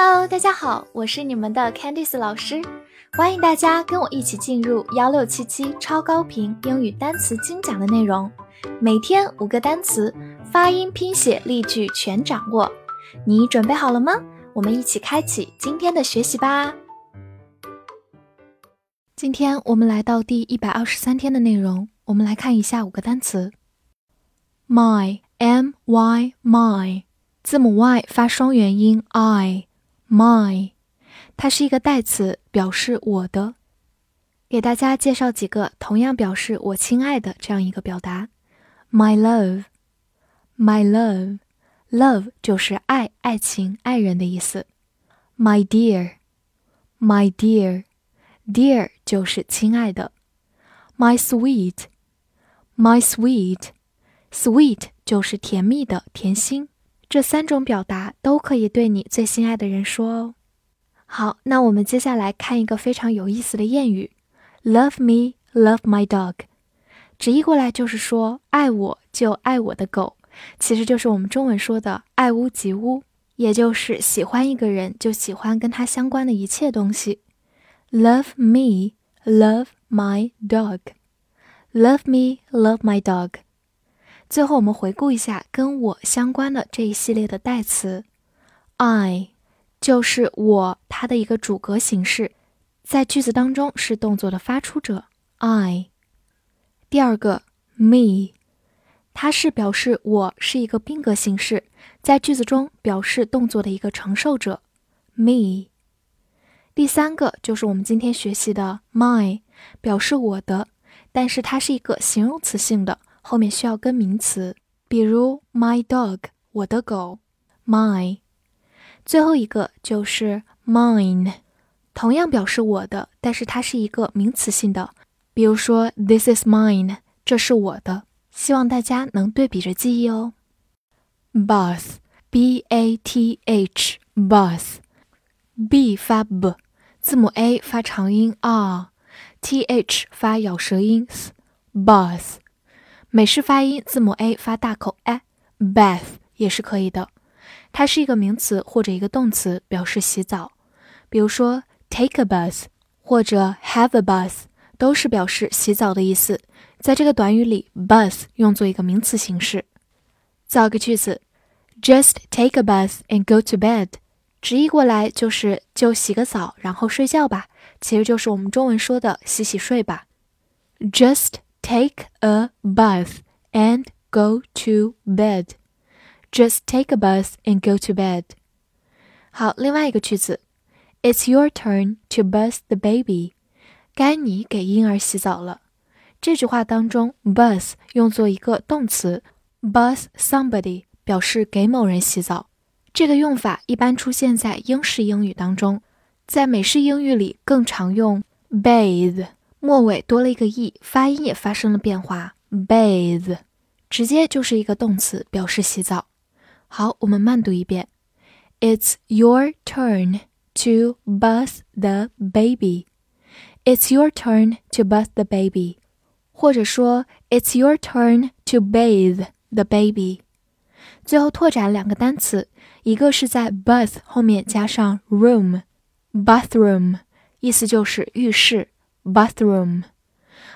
Hello，大家好，我是你们的 Candice 老师，欢迎大家跟我一起进入幺六七七超高频英语单词精讲的内容，每天五个单词，发音、拼写、例句全掌握。你准备好了吗？我们一起开启今天的学习吧。今天我们来到第一百二十三天的内容，我们来看一下五个单词。My M Y My，字母 Y 发双元音 I。My，它是一个代词，表示我的。给大家介绍几个同样表示我亲爱的这样一个表达：My love，My love，love 就是爱、爱情、爱人的意思。My dear，My dear，dear 就是亲爱的。My sweet，My sweet，sweet 就是甜蜜的、甜心。这三种表达都可以对你最心爱的人说哦。好，那我们接下来看一个非常有意思的谚语：“Love me, love my dog。”直译过来就是说，爱我就爱我的狗，其实就是我们中文说的“爱屋及乌”，也就是喜欢一个人就喜欢跟他相关的一切东西。Love me, love my dog. Love me, love my dog. 最后，我们回顾一下跟我相关的这一系列的代词，I 就是我，它的一个主格形式，在句子当中是动作的发出者。I 第二个 me，它是表示我是一个宾格形式，在句子中表示动作的一个承受者。Me 第三个就是我们今天学习的 my，表示我的，但是它是一个形容词性的。后面需要跟名词，比如 my dog，我的狗，my。最后一个就是 mine，同样表示我的，但是它是一个名词性的，比如说 this is mine，这是我的。希望大家能对比着记忆哦。bath，b a t h，bath，b 发 b，字母 a 发长音 r，t h 发咬舌音 s，bath。美式发音，字母 a 发大口 a，bath 也是可以的。它是一个名词或者一个动词，表示洗澡。比如说 take a bath 或者 have a bath 都是表示洗澡的意思。在这个短语里，bath 用作一个名词形式。造个句子：Just take a bath and go to bed。直译过来就是就洗个澡，然后睡觉吧。其实就是我们中文说的洗洗睡吧。Just Take a bath and go to bed. Just take a bath and go to bed. 好，另外一个句子，It's your turn to bath the baby. 该你给婴儿洗澡了。这句话当中，bath 用作一个动词，bath somebody 表示给某人洗澡。这个用法一般出现在英式英语当中，在美式英语里更常用 bathe。 末尾多了一个 e，发音也发生了变化。bathe 直接就是一个动词，表示洗澡。好，我们慢读一遍。It's your turn to bath the baby. It's your turn to bath the baby. 或者说 It's your turn to bathe the baby. 最后拓展两个单词，一个是在 bath 后面加上 room，bathroom，意思就是浴室。bathroom，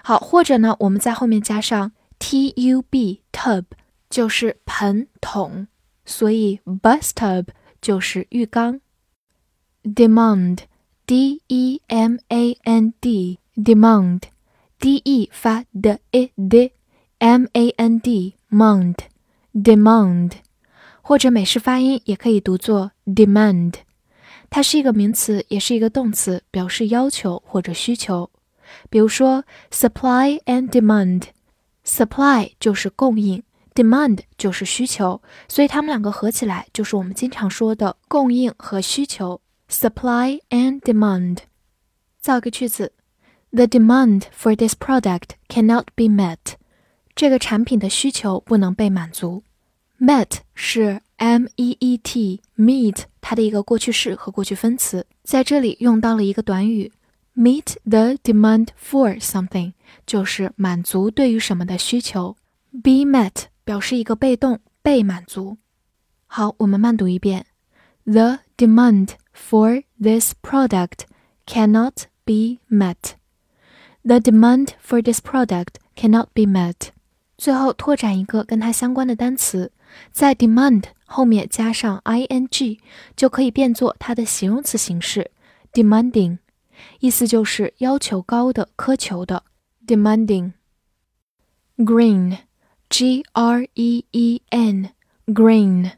好，或者呢，我们在后面加上 tub，tub 就是盆桶，所以 bathtub 就是浴缸。demand，d e m a n d，demand，d e 发 d e d，m a n d，mand，demand，或者美式发音也可以读作 demand，它是一个名词，也是一个动词，表示要求或者需求。 比如说，supply and demand，supply 就是供应，demand 就是需求，所以它们两个合起来就是我们经常说的供应和需求。supply and demand，造个句子：The demand for this product cannot be met。这个产品的需求不能被满足。met 是 m e e t，meet 它的一个过去式和过去分词，在这里用到了一个短语。Meet the demand for something 就是满足对于什么的需求。Be met 表示一个被动被满足。好，我们慢读一遍。The demand for this product cannot be met. The demand for this product cannot be met. 最后拓展一个跟它相关的单词，在 demand 后面加上 ing，就可以变作它的形容词形式 demanding， 意思就是要求高的、苛求的 demanding。green，g r e e n，green。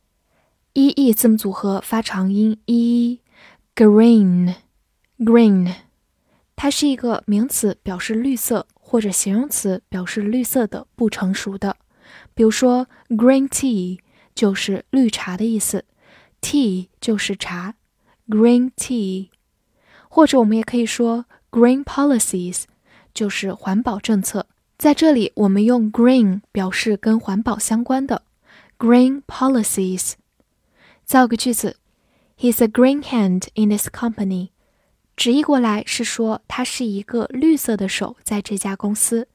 e e 字母组合发长音 e，green，green，它是一个名词，表示绿色，或者形容词，表示绿色的、不成熟的。比如说，green tea 就是绿茶的意思，tea 就是茶，green tea。或者我们也可以说，green policies 就是环保政策。在这里，我们用 green 表示跟环保相关的 green policies。造个句子，He's a green hand in this company。直译过来是说他是一个绿色的手在这家公司。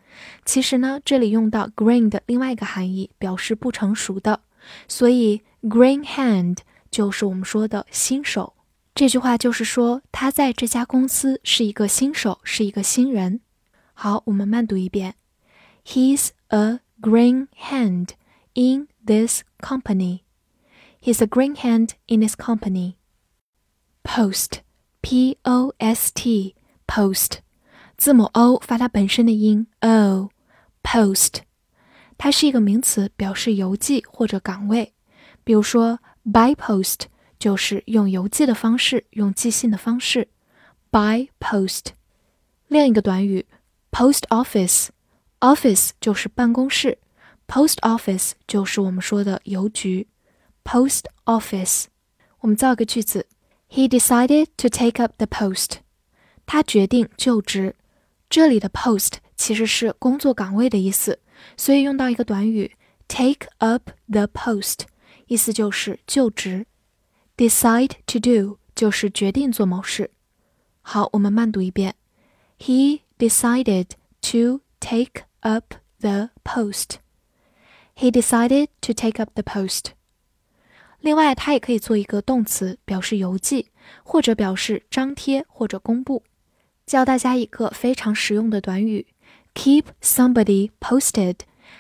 其实呢，这里用到 green 的另外一个含义，表示不成熟的，所以 green hand 就是我们说的新手。这句话就是说他在这家公司是一个新手，是一个新人。好，我们慢读一遍：He's a green hand in this company。He's a green hand in this company. Post, p o s t, post，字母 o 发它本身的音 o。Post，它是一个名词，表示邮寄或者岗位。比如说，by post 就是用邮寄的方式，用寄信的方式。By post，另一个短语，post office，office 就是办公室，post office 就是我们说的邮局。Post office，我们造个句子：He decided to take up the post。他决定就职。这里的 post 其实是工作岗位的意思，所以用到一个短语 take up the post，意思就是就职。 Decide to do 就是决定做某事。好，我们慢读一遍：He decided to take up the post. He decided to take up the post. 另外，它也可以做一个动词，表示邮寄，或者表示张贴或者公布。教大家一个非常实用的短语：keep somebody posted，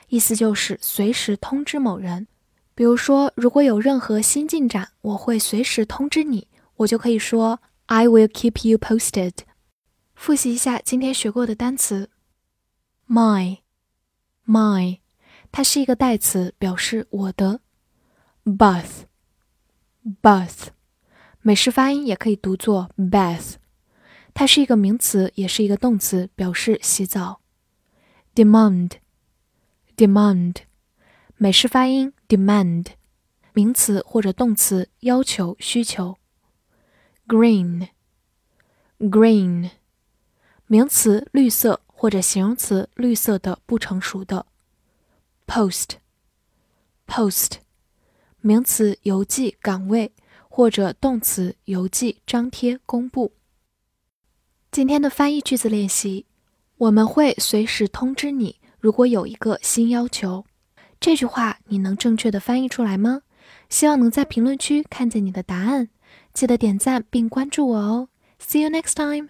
意思就是随时通知某人。比如说，如果有任何新进展，我会随时通知你。我就可以说：I will keep you posted。复习一下今天学过的单词：my，my，它是一个代词，表示我的；bath。bath，美式发音也可以读作 bath，它是一个名词，也是一个动词，表示洗澡。demand，demand，美式发音 demand，名词或者动词，要求、需求。green，green，名词，绿色或者形容词，绿色的、不成熟的。post，post。名词邮寄岗位，或者动词邮寄张贴公布。今天的翻译句子练习，我们会随时通知你，如果有一个新要求。这句话你能正确的翻译出来吗？希望能在评论区看见你的答案。记得点赞并关注我哦。See you next time.